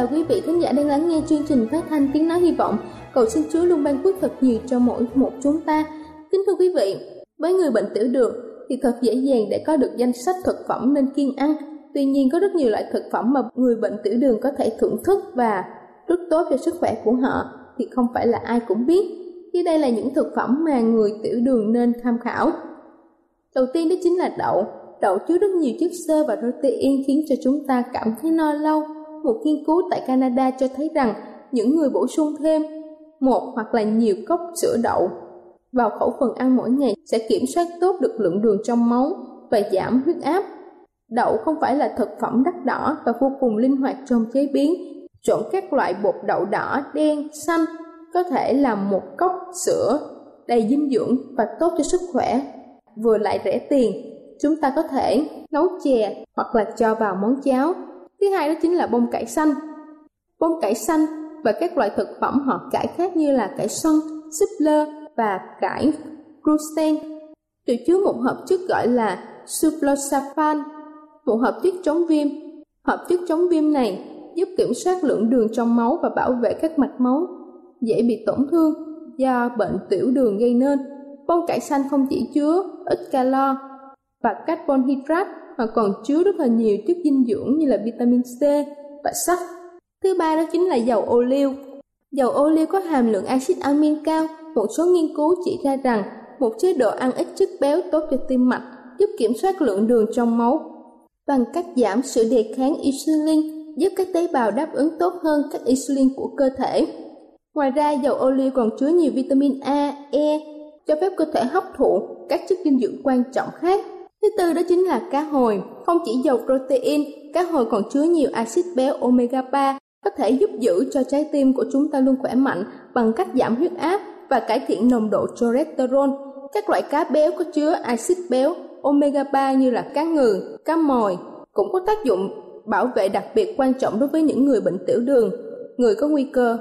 Chào quý vị khán giả đang lắng nghe chương trình phát thanh tiếng nói hy vọng. Cầu xin Chúa luôn ban phước thật nhiều cho mỗi một chúng ta. Kính thưa quý vị, với người bệnh tiểu đường thì thật dễ dàng để có được danh sách thực phẩm nên kiêng ăn. Tuy nhiên có rất nhiều loại thực phẩm mà người bệnh tiểu đường có thể thưởng thức và rất tốt cho sức khỏe của họ thì không phải là ai cũng biết. Dưới đây là những thực phẩm mà người tiểu đường nên tham khảo. Đầu tiên đó chính là đậu. Đậu chứa rất nhiều chất xơ và protein khiến cho chúng ta cảm thấy no lâu một nghiên cứu tại Canada cho thấy rằng những người bổ sung thêm một hoặc là nhiều cốc sữa đậu vào khẩu phần ăn mỗi ngày sẽ kiểm soát tốt được lượng đường trong máu và giảm huyết áp. Đậu không phải là thực phẩm đắt đỏ và vô cùng linh hoạt trong chế biến. Chọn các loại bột đậu đỏ, đen, xanh có thể là một cốc sữa đầy dinh dưỡng và tốt cho sức khỏe, vừa lại rẻ tiền. Chúng ta có thể nấu chè hoặc là cho vào món cháo Thứ hai đó chính là bông cải xanh. Bông cải xanh và các loại thực phẩm họ cải khác như là cải xoăn, súp lơ và cải crusten đều chứa một hợp chất gọi là suplosapan, một hợp chất chống viêm. Hợp chất chống viêm này giúp kiểm soát lượng đường trong máu và bảo vệ các mạch máu dễ bị tổn thương do bệnh tiểu đường gây nên. Bông cải xanh không chỉ chứa ít calo và carbon hydrate mà còn chứa rất là nhiều chất dinh dưỡng như là vitamin C và sắt. Thứ ba đó chính là dầu ô liu. Dầu ô liu có hàm lượng axit amin cao. Một số nghiên cứu chỉ ra rằng một chế độ ăn ít chất béo tốt cho tim mạch, giúp kiểm soát lượng đường trong máu bằng cách giảm sự đề kháng insulin, giúp các tế bào đáp ứng tốt hơn các insulin của cơ thể. Ngoài ra, dầu ô liu còn chứa nhiều vitamin A, E, cho phép cơ thể hấp thụ các chất dinh dưỡng quan trọng khác Thứ tư đó chính là cá hồi. Không chỉ giàu protein, cá hồi còn chứa nhiều axit béo omega 3 có thể giúp giữ cho trái tim của chúng ta luôn khỏe mạnh bằng cách giảm huyết áp và cải thiện nồng độ cholesterol. Các loại cá béo có chứa axit béo omega 3 như là cá ngừ, cá mòi cũng có tác dụng bảo vệ đặc biệt quan trọng đối với những người bệnh tiểu đường, người có nguy cơ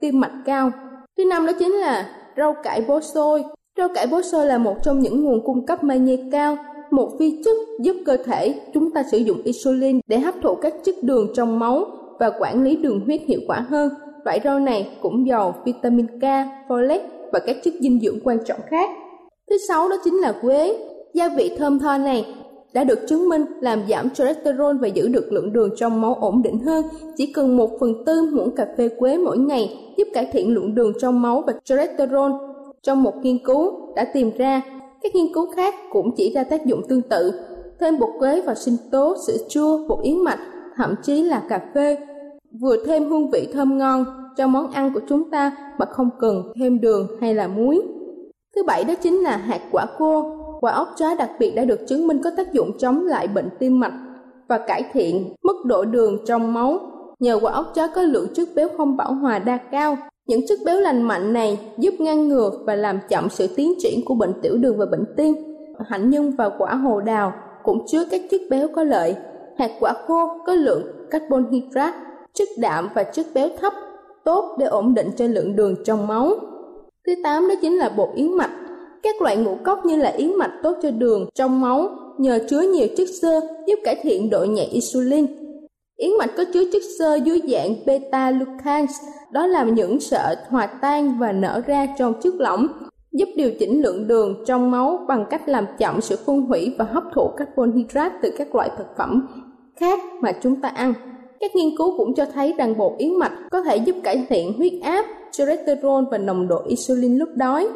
tim mạch cao. Thứ năm đó chính là rau cải bó xôi. Rau cải bó xôi là một trong những nguồn cung cấp magie cao một vi chất giúp cơ thể chúng ta sử dụng insulin để hấp thụ các chất đường trong máu và quản lý đường huyết hiệu quả hơn. Loại rau này cũng giàu vitamin K, folate và các chất dinh dưỡng quan trọng khác. Thứ sáu đó chính là quế. Gia vị thơm tho này đã được chứng minh làm giảm cholesterol và giữ được lượng đường trong máu ổn định hơn. Chỉ cần một phần tư muỗng cà phê quế mỗi ngày giúp cải thiện lượng đường trong máu và cholesterol. Trong một nghiên cứu đã tìm ra các nghiên cứu khác cũng chỉ ra tác dụng tương tự. Thêm bột quế vào sinh tố, sữa chua, bột yến mạch, thậm chí là cà phê, vừa thêm hương vị thơm ngon cho món ăn của chúng ta mà không cần thêm đường hay là muối. Thứ bảy đó chính là hạt quả khô. Quả óc trái đặc biệt đã được chứng minh có tác dụng chống lại bệnh tim mạch và cải thiện mức độ đường trong máu. Nhờ quả óc chó có lượng chất béo không bão hòa đa cao, những chất béo lành mạnh này giúp ngăn ngừa và làm chậm sự tiến triển của bệnh tiểu đường và bệnh tim. Hạnh nhân và quả hồ đào cũng chứa các chất béo có lợi. Hạt quả khô có lượng carbon hydrate, chất đạm và chất béo thấp, tốt để ổn định cho lượng đường trong máu. Thứ tám đó chính là bột yến mạch. Các loại ngũ cốc như là yến mạch tốt cho đường trong máu nhờ chứa nhiều chất xơ giúp cải thiện độ nhạy insulin. Yến mạch có chứa chất xơ dưới dạng beta-glucans, đó là những sợi hòa tan và nở ra trong chất lỏng, giúp điều chỉnh lượng đường trong máu bằng cách làm chậm sự phân hủy và hấp thụ carbon hydrate từ các loại thực phẩm khác mà chúng ta ăn. Các nghiên cứu cũng cho thấy rằng bột yến mạch có thể giúp cải thiện huyết áp, cholesterol và nồng độ insulin lúc đói.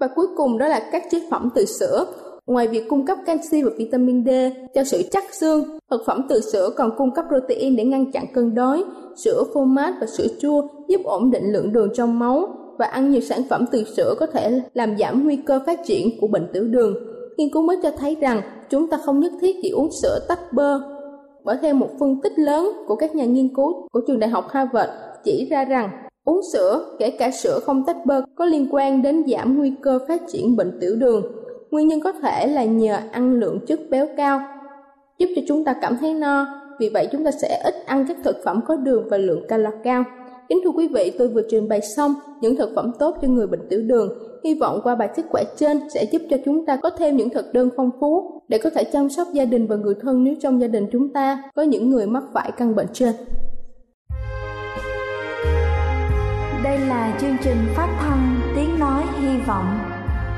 Và cuối cùng đó là các chế phẩm từ sữa. Ngoài việc cung cấp canxi và vitamin D cho sự chắc xương, thực phẩm từ sữa còn cung cấp protein để ngăn chặn cơn đói. Sữa phô mát và sữa chua giúp ổn định lượng đường trong máu và ăn nhiều sản phẩm từ sữa có thể làm giảm nguy cơ phát triển của bệnh tiểu đường. Nghiên cứu mới cho thấy rằng chúng ta không nhất thiết chỉ uống sữa tách bơ bởi theo một phân tích lớn của các nhà nghiên cứu của trường đại học Harvard chỉ ra rằng uống sữa, kể cả sữa không tách bơ, có liên quan đến giảm nguy cơ phát triển bệnh tiểu đường. Nguyên nhân có thể là nhờ ăn lượng chất béo cao, giúp cho chúng ta cảm thấy no, vì vậy chúng ta sẽ ít ăn các thực phẩm có đường và lượng calo cao. Kính thưa quý vị, tôi vừa trình bày xong những thực phẩm tốt cho người bệnh tiểu đường. Hy vọng qua bài sức khỏe trên sẽ giúp cho chúng ta có thêm những thực đơn phong phú để có thể chăm sóc gia đình và người thân nếu trong gia đình chúng ta có những người mắc phải căn bệnh trên. Đây là chương trình phát thanh Tiếng Nói Hy Vọng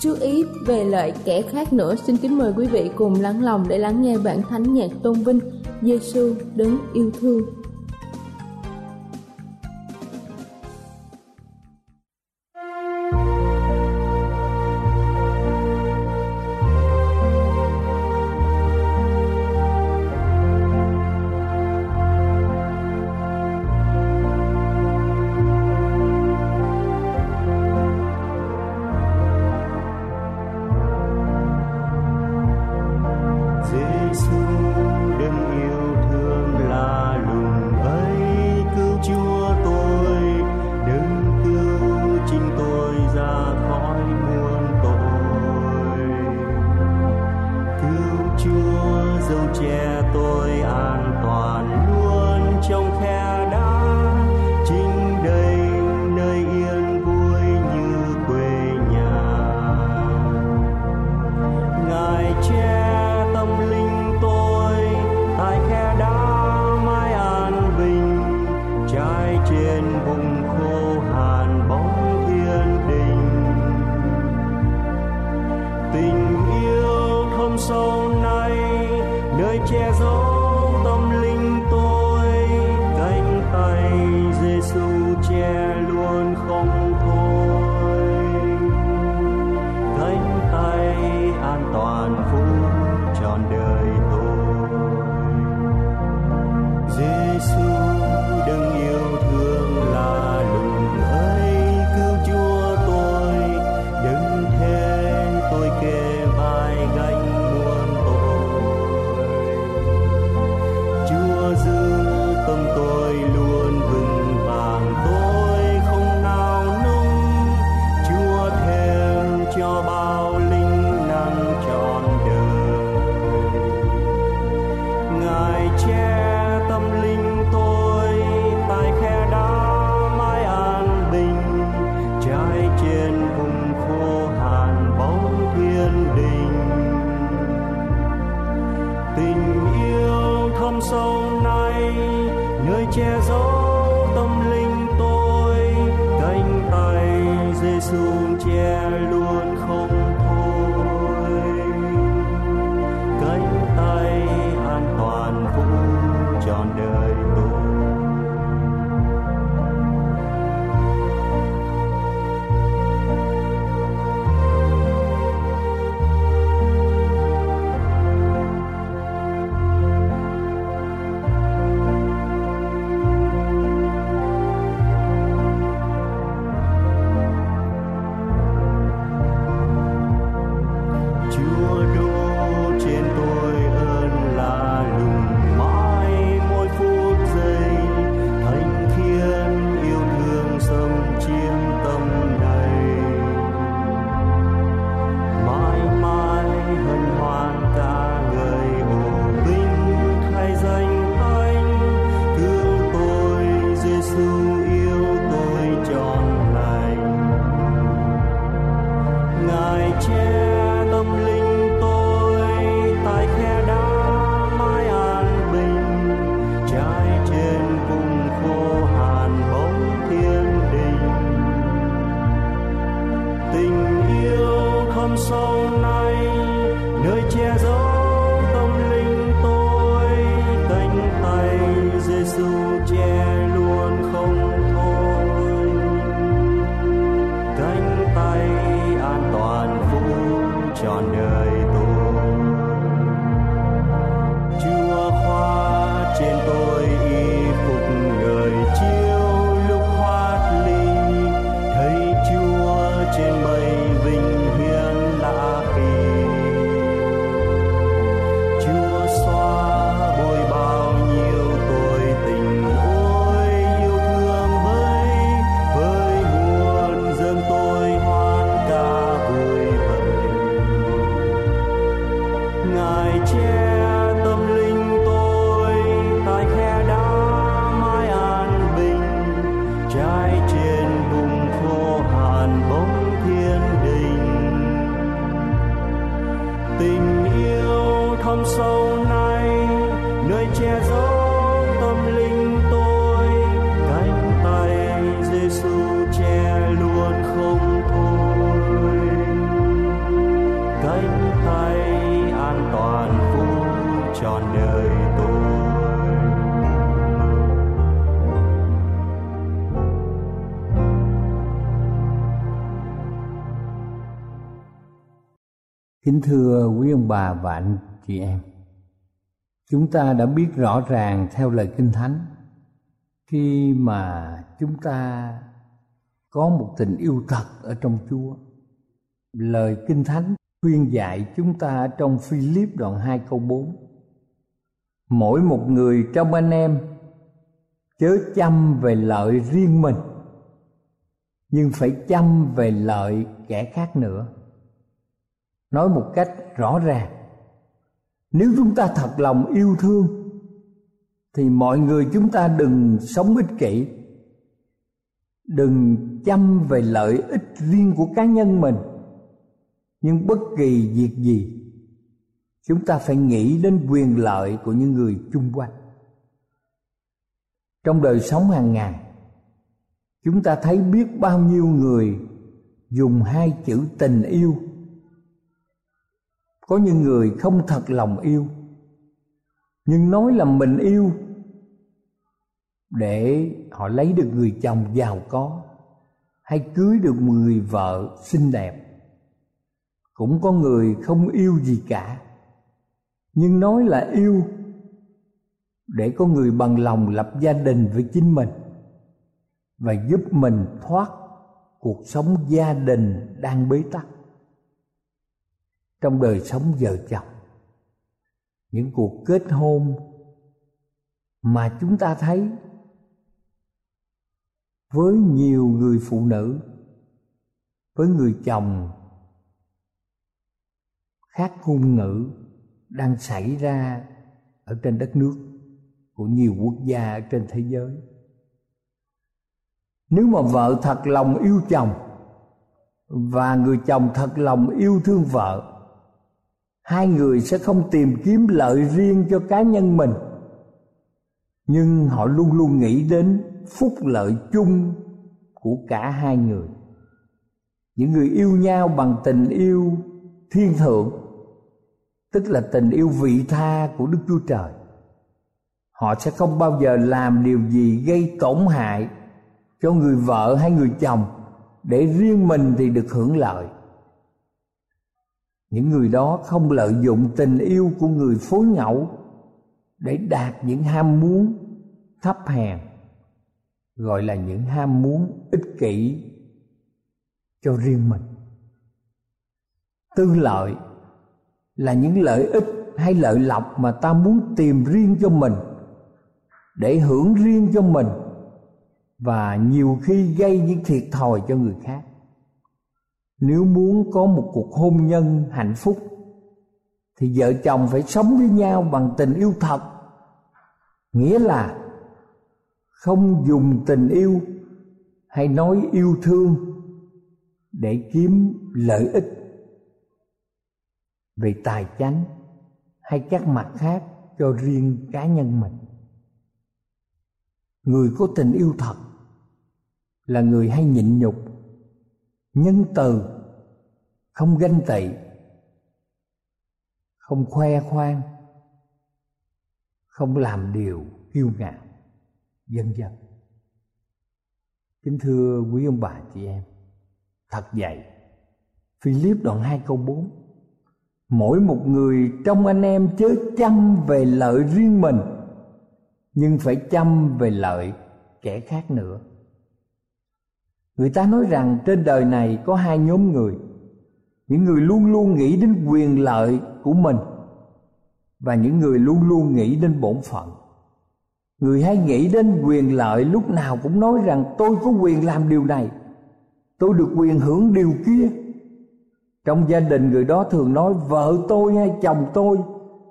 Chú ý về lợi kẻ khác nữa, xin kính mời quý vị cùng lắng lòng để lắng nghe bản thánh nhạc tôn vinh Giêsu đấng yêu thương. Chúa đô trên tôi. Nơi che giấu tâm linh tôi cánh tay Giêsu che luôn không thôi. Cánh tay an toàn phủ trọn đời tôi. Kính thưa quý ông bà và anh chị em, chúng ta đã biết rõ ràng theo lời Kinh Thánh, khi mà chúng ta có một tình yêu thật ở trong Chúa. Lời Kinh Thánh khuyên dạy chúng ta ở trong Philip đoạn 2 câu 4. Mỗi một người trong anh em chớ chăm về lợi riêng mình, nhưng phải chăm về lợi kẻ khác nữa nói một cách rõ ràng nếu chúng ta thật lòng yêu thương, thì mọi người chúng ta đừng sống ích kỷ. Đừng chăm về lợi ích riêng của cá nhân mình. Nhưng bất kỳ việc gì, chúng ta phải nghĩ đến quyền lợi của những người chung quanh. Trong đời sống hàng ngày, chúng ta thấy biết bao nhiêu người dùng hai chữ tình yêu có những người không thật lòng yêu, nhưng nói là mình yêu để họ lấy được người chồng giàu có hay cưới được người vợ xinh đẹp. Cũng có người không yêu gì cả, nhưng nói là yêu để có người bằng lòng lập gia đình với chính mình và giúp mình thoát cuộc sống gia đình đang bế tắc trong đời sống vợ chồng. Những cuộc kết hôn mà chúng ta thấy với nhiều người phụ nữ, với người chồng khác ngôn ngữ đang xảy ra ở trên đất nước của nhiều quốc gia ở trên thế giới. Nếu mà vợ thật lòng yêu chồng và người chồng thật lòng yêu thương vợ hai người sẽ không tìm kiếm lợi riêng cho cá nhân mình. Nhưng họ luôn luôn nghĩ đến phúc lợi chung của cả hai người. Những người yêu nhau bằng tình yêu thiên thượng, tức là tình yêu vị tha của đức chúa trời. Họ sẽ không bao giờ làm điều gì gây tổn hại cho người vợ hay người chồng. Để riêng mình thì được hưởng lợi những người đó không lợi dụng tình yêu của người phối ngẫu để đạt những ham muốn thấp hèn, gọi là những ham muốn ích kỷ cho riêng mình. Tư lợi là những lợi ích hay lợi lộc mà ta muốn tìm riêng cho mình, để hưởng riêng cho mình và nhiều khi gây những thiệt thòi cho người khác nếu muốn có một cuộc hôn nhân hạnh phúc, thì vợ chồng phải sống với nhau bằng tình yêu thật. Nghĩa là không dùng tình yêu hay nói yêu thương để kiếm lợi ích về tài chánh hay các mặt khác cho riêng cá nhân mình. Người có tình yêu thật là người hay nhịn nhục nhân từ, không ganh tị, không khoe khoang, không làm điều kiêu ngạo, vân vân. Kính thưa quý ông bà chị em, thật vậy, Philip đoạn 2 câu 4 Mỗi một người trong anh em chớ chăm về lợi riêng mình, Nhưng phải chăm về lợi kẻ khác nữa. Người ta nói rằng trên đời này có hai nhóm người. Những người luôn luôn nghĩ đến quyền lợi của mình Và những người luôn luôn nghĩ đến bổn phận. Người hay nghĩ đến quyền lợi lúc nào cũng nói rằng tôi có quyền làm điều này, Tôi được quyền hưởng điều kia. Trong gia đình người đó thường nói, vợ tôi hay chồng tôi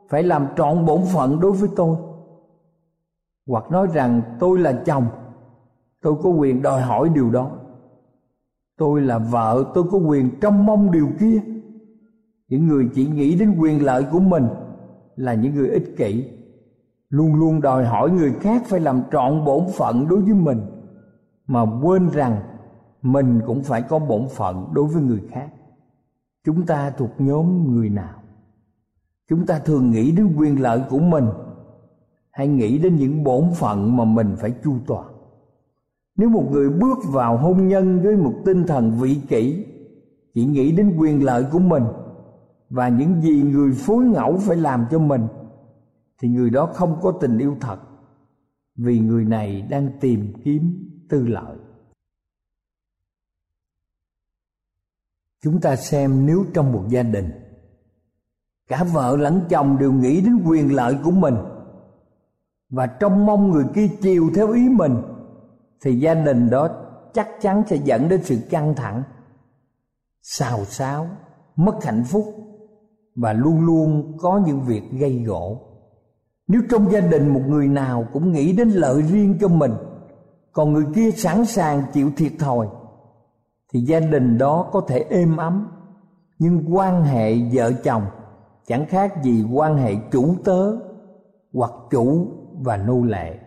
Phải làm trọn bổn phận đối với tôi. Hoặc nói rằng, tôi là chồng, Tôi có quyền đòi hỏi điều đó tôi là vợ, tôi có quyền trông mong điều kia. Những người chỉ nghĩ đến quyền lợi của mình là những người ích kỷ. Luôn luôn đòi hỏi người khác phải làm trọn bổn phận đối với mình, mà quên rằng mình cũng phải có bổn phận đối với người khác. Chúng ta thuộc nhóm người nào? Chúng ta thường nghĩ đến quyền lợi của mình hay nghĩ đến những bổn phận mà mình phải chu toàn? Nếu một người bước vào hôn nhân với một tinh thần vị kỷ, chỉ nghĩ đến quyền lợi của mình và những gì người phối ngẫu phải làm cho mình, thì người đó không có tình yêu thật, vì người này đang tìm kiếm tư lợi. Chúng ta xem nếu trong một gia đình, cả vợ lẫn chồng đều nghĩ đến quyền lợi của mình và trông mong người kia chiều theo ý mình thì gia đình đó chắc chắn sẽ dẫn đến sự căng thẳng, xào xáo, mất hạnh phúc và luôn luôn có những việc gây gỗ. Nếu trong gia đình một người nào cũng nghĩ đến lợi riêng cho mình, còn người kia sẵn sàng chịu thiệt thòi, thì gia đình đó có thể êm ấm. Nhưng quan hệ vợ chồng chẳng khác gì quan hệ chủ tớ hoặc chủ và nô lệ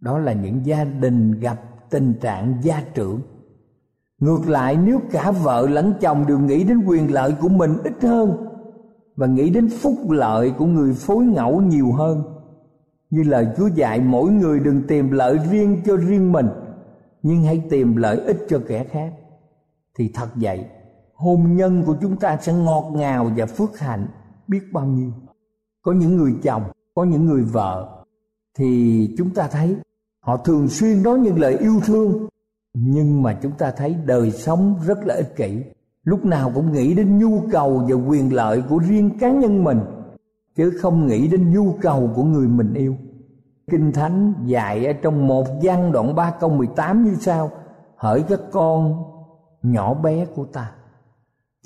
đó là những gia đình gặp tình trạng gia trưởng. Ngược lại, nếu cả vợ lẫn chồng đều nghĩ đến quyền lợi của mình ít hơn và nghĩ đến phúc lợi của người phối ngẫu nhiều hơn, như lời chúa dạy, mỗi người đừng tìm lợi riêng cho riêng mình, nhưng hãy tìm lợi ích cho kẻ khác, thì thật vậy, hôn nhân của chúng ta sẽ ngọt ngào và phước hạnh biết bao nhiêu. Có những người chồng, có những người vợ, thì chúng ta thấy họ thường xuyên nói những lời yêu thương. Nhưng mà chúng ta thấy đời sống rất là ích kỷ. Lúc nào cũng nghĩ đến nhu cầu và quyền lợi của riêng cá nhân mình, chứ không nghĩ đến nhu cầu của người mình yêu. Kinh thánh dạy ở trong một văn đoạn ba câu 18 như sau, hỡi các con nhỏ bé của ta.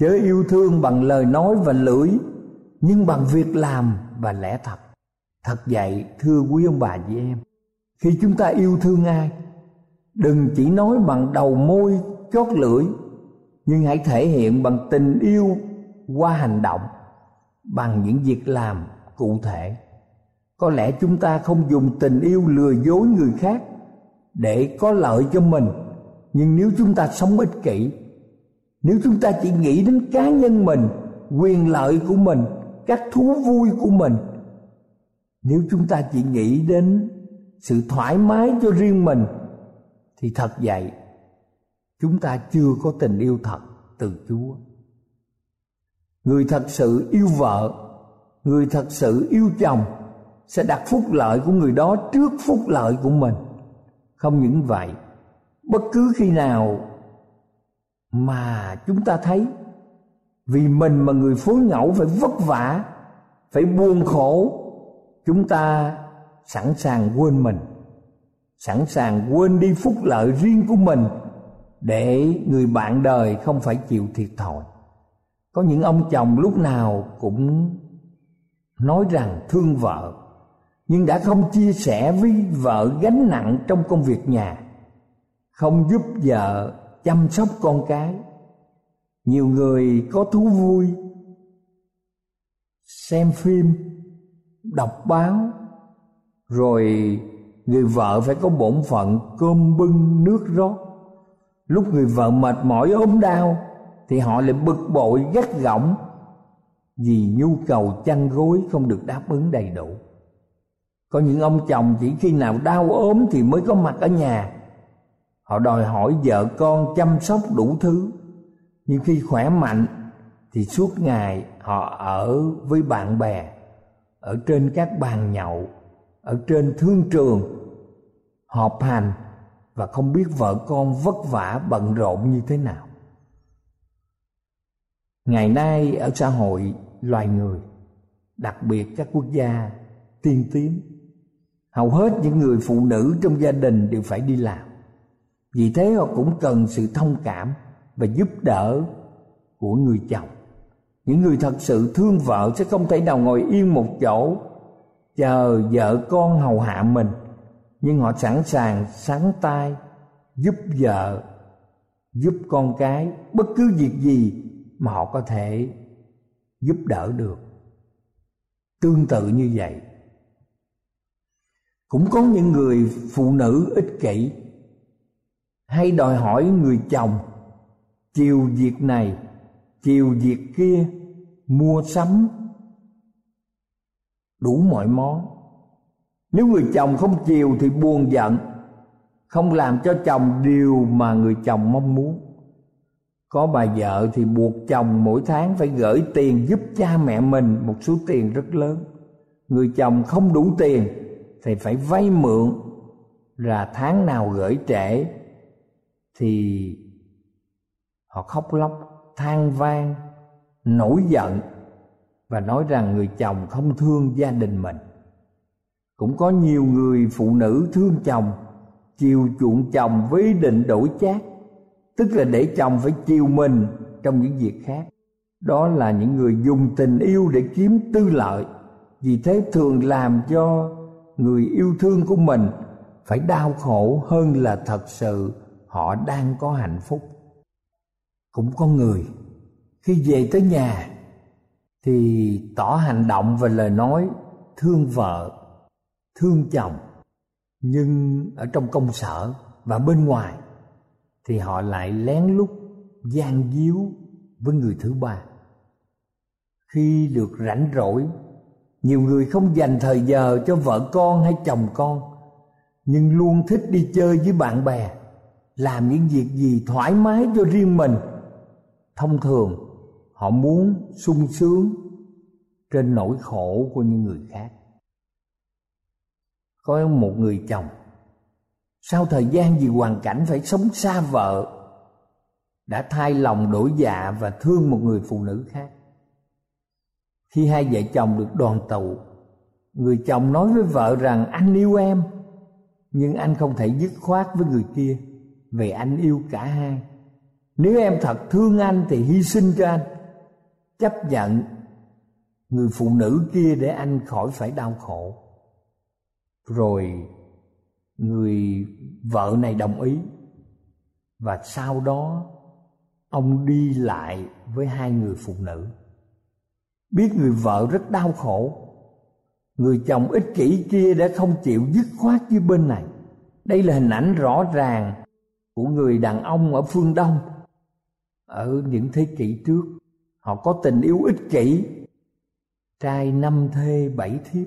Chớ yêu thương bằng lời nói và lưỡi, nhưng bằng việc làm và lẽ thật thật vậy thưa quý ông bà, chị em khi chúng ta yêu thương ai, đừng chỉ nói bằng đầu môi, chót lưỡi, nhưng hãy thể hiện bằng tình yêu qua hành động, bằng những việc làm cụ thể. Có lẽ chúng ta không dùng tình yêu lừa dối người khác để có lợi cho mình, nhưng nếu chúng ta sống ích kỷ, nếu chúng ta chỉ nghĩ đến cá nhân mình, quyền lợi của mình, các thú vui của mình, nếu chúng ta chỉ nghĩ đến sự thoải mái cho riêng mình, thì thật vậy, chúng ta chưa có tình yêu thật từ chúa. Người thật sự yêu vợ, người thật sự yêu chồng sẽ đặt phúc lợi của người đó trước phúc lợi của mình. Không những vậy, bất cứ khi nào mà chúng ta thấy vì mình mà người phối ngẫu phải vất vả, phải buồn khổ, chúng ta sẵn sàng quên mình, sẵn sàng quên đi phúc lợi riêng của mình để người bạn đời không phải chịu thiệt thòi. Có những ông chồng lúc nào cũng nói rằng thương vợ, nhưng đã không chia sẻ với vợ gánh nặng trong công việc nhà, không giúp vợ chăm sóc con cái. Nhiều người có thú vui xem phim, đọc báo rồi người vợ phải có bổn phận cơm bưng nước rót. Lúc người vợ mệt mỏi ốm đau, thì họ lại bực bội, gắt gỏng. Vì nhu cầu chăn gối không được đáp ứng đầy đủ. Có những ông chồng chỉ khi nào đau ốm thì mới có mặt ở nhà. Họ đòi hỏi vợ con chăm sóc đủ thứ. Nhưng khi khỏe mạnh, thì suốt ngày họ ở với bạn bè, ở trên các bàn nhậu ở trên thương trường, họp hành và không biết vợ con vất vả, bận rộn như thế nào. Ngày nay ở xã hội loài người, đặc biệt các quốc gia tiên tiến, hầu hết những người phụ nữ trong gia đình đều phải đi làm. Vì thế họ cũng cần sự thông cảm và giúp đỡ của người chồng. Những người thật sự thương vợ sẽ không thể nào ngồi yên một chỗ chờ vợ con hầu hạ mình. Nhưng họ sẵn sàng sáng tay, giúp vợ, giúp con cái bất cứ việc gì mà họ có thể giúp đỡ được. Tương tự như vậy. Cũng có những người phụ nữ ích kỷ hay đòi hỏi người chồng, chiều việc này, chiều việc kia, mua sắm đủ mọi món. Nếu người chồng không chiều thì buồn giận, không làm cho chồng điều mà người chồng mong muốn. Có bà vợ thì buộc chồng mỗi tháng phải gửi tiền giúp cha mẹ mình một số tiền rất lớn. Người chồng không đủ tiền thì phải vay mượn. Là tháng nào gửi trễ thì họ khóc lóc, than van nổi giận và nói rằng người chồng không thương gia đình mình. Cũng có nhiều người phụ nữ thương chồng, chiều chuộng chồng với ý định đổi chác, tức là để chồng phải chiều mình trong những việc khác. Đó là những người dùng tình yêu để kiếm tư lợi, vì thế thường làm cho người yêu thương của mình phải đau khổ hơn là thật sự họ đang có hạnh phúc. Cũng có người khi về tới nhà thì tỏ hành động và lời nói thương vợ, thương chồng, nhưng ở trong công sở và bên ngoài thì họ lại lén lút gian díu với người thứ ba. Khi được rảnh rỗi, nhiều người không dành thời giờ cho vợ con hay chồng con, nhưng luôn thích đi chơi với bạn bè, làm những việc gì thoải mái cho riêng mình. Thông thường họ muốn sung sướng trên nỗi khổ của những người khác. Có một người chồng, sau thời gian vì hoàn cảnh phải sống xa vợ, đã thay lòng đổi dạ và thương một người phụ nữ khác. Khi hai vợ chồng được đoàn tụ, người chồng nói với vợ rằng, anh yêu em, nhưng anh không thể dứt khoát với người kia, vì anh yêu cả hai. Nếu em thật thương anh thì hy sinh cho anh chấp nhận người phụ nữ kia để anh khỏi phải đau khổ. Rồi người vợ này đồng ý và sau đó ông đi lại với hai người phụ nữ. Biết người vợ rất đau khổ, người chồng ích kỷ kia đã không chịu dứt khoát với bên này. Đây là hình ảnh rõ ràng của người đàn ông ở phương đông, ở những thế kỷ trước họ có tình yêu ích kỷ. Trai năm thê bảy thiếp.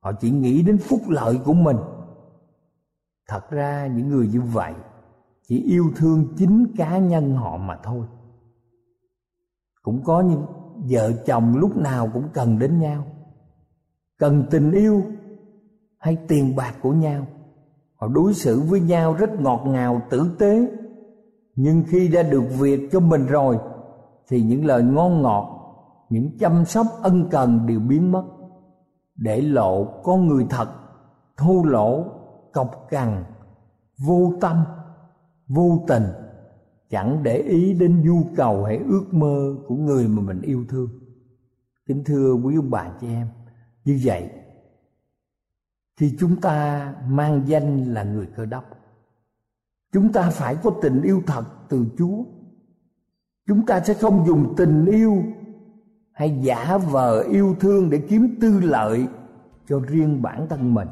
Họ chỉ nghĩ đến phúc lợi của mình. Thật ra những người như vậy chỉ yêu thương chính cá nhân họ mà thôi. Cũng có những vợ chồng lúc nào cũng cần đến nhau. Cần tình yêu hay tiền bạc của nhau. Họ đối xử với nhau rất ngọt ngào, tử tế. Nhưng khi đã được việc cho mình rồi thì những lời ngon ngọt, những chăm sóc ân cần đều biến mất. Để lộ con người thật, thô lỗ, cọc cằn, vô tâm, vô tình, chẳng để ý đến nhu cầu hay ước mơ của người mà mình yêu thương. Kính thưa quý ông bà chị em, như vậy thì chúng ta mang danh là người cơ đốc. Chúng ta phải có tình yêu thật từ chúa chúng ta sẽ không dùng tình yêu hay giả vờ yêu thương để kiếm tư lợi cho riêng bản thân mình.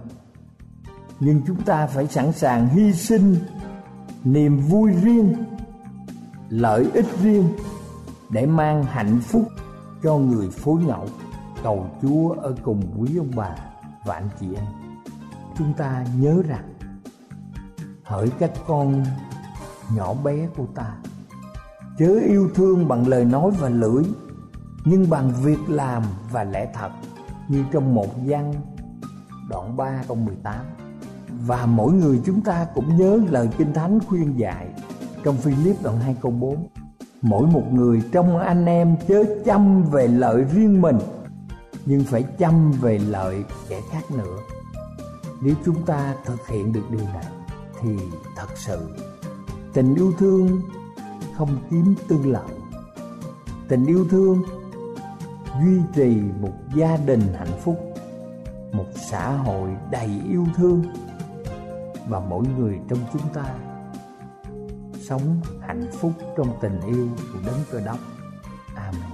Nhưng chúng ta phải sẵn sàng hy sinh niềm vui riêng, lợi ích riêng để mang hạnh phúc cho người phối ngẫu, cầu chúa ở cùng quý ông bà và anh chị em. Chúng ta nhớ rằng, hỡi các con nhỏ bé của ta chớ yêu thương bằng lời nói và lưỡi, nhưng bằng việc làm và lẽ thật, như trong một văn đoạn 3 câu 18 và mỗi người chúng ta cũng nhớ lời Kinh Thánh khuyên dạy trong Philip đoạn 2 câu 4 Mỗi một người trong anh em chớ chăm về lợi riêng mình, Nhưng phải chăm về lợi kẻ khác nữa. Nếu chúng ta thực hiện được điều này, Thì thật sự tình yêu thương không kiếm tư lợi. Tình yêu thương duy trì một gia đình hạnh phúc, một xã hội đầy yêu thương và mỗi người trong chúng ta sống hạnh phúc trong tình yêu của đấng cơ đốc. Amen.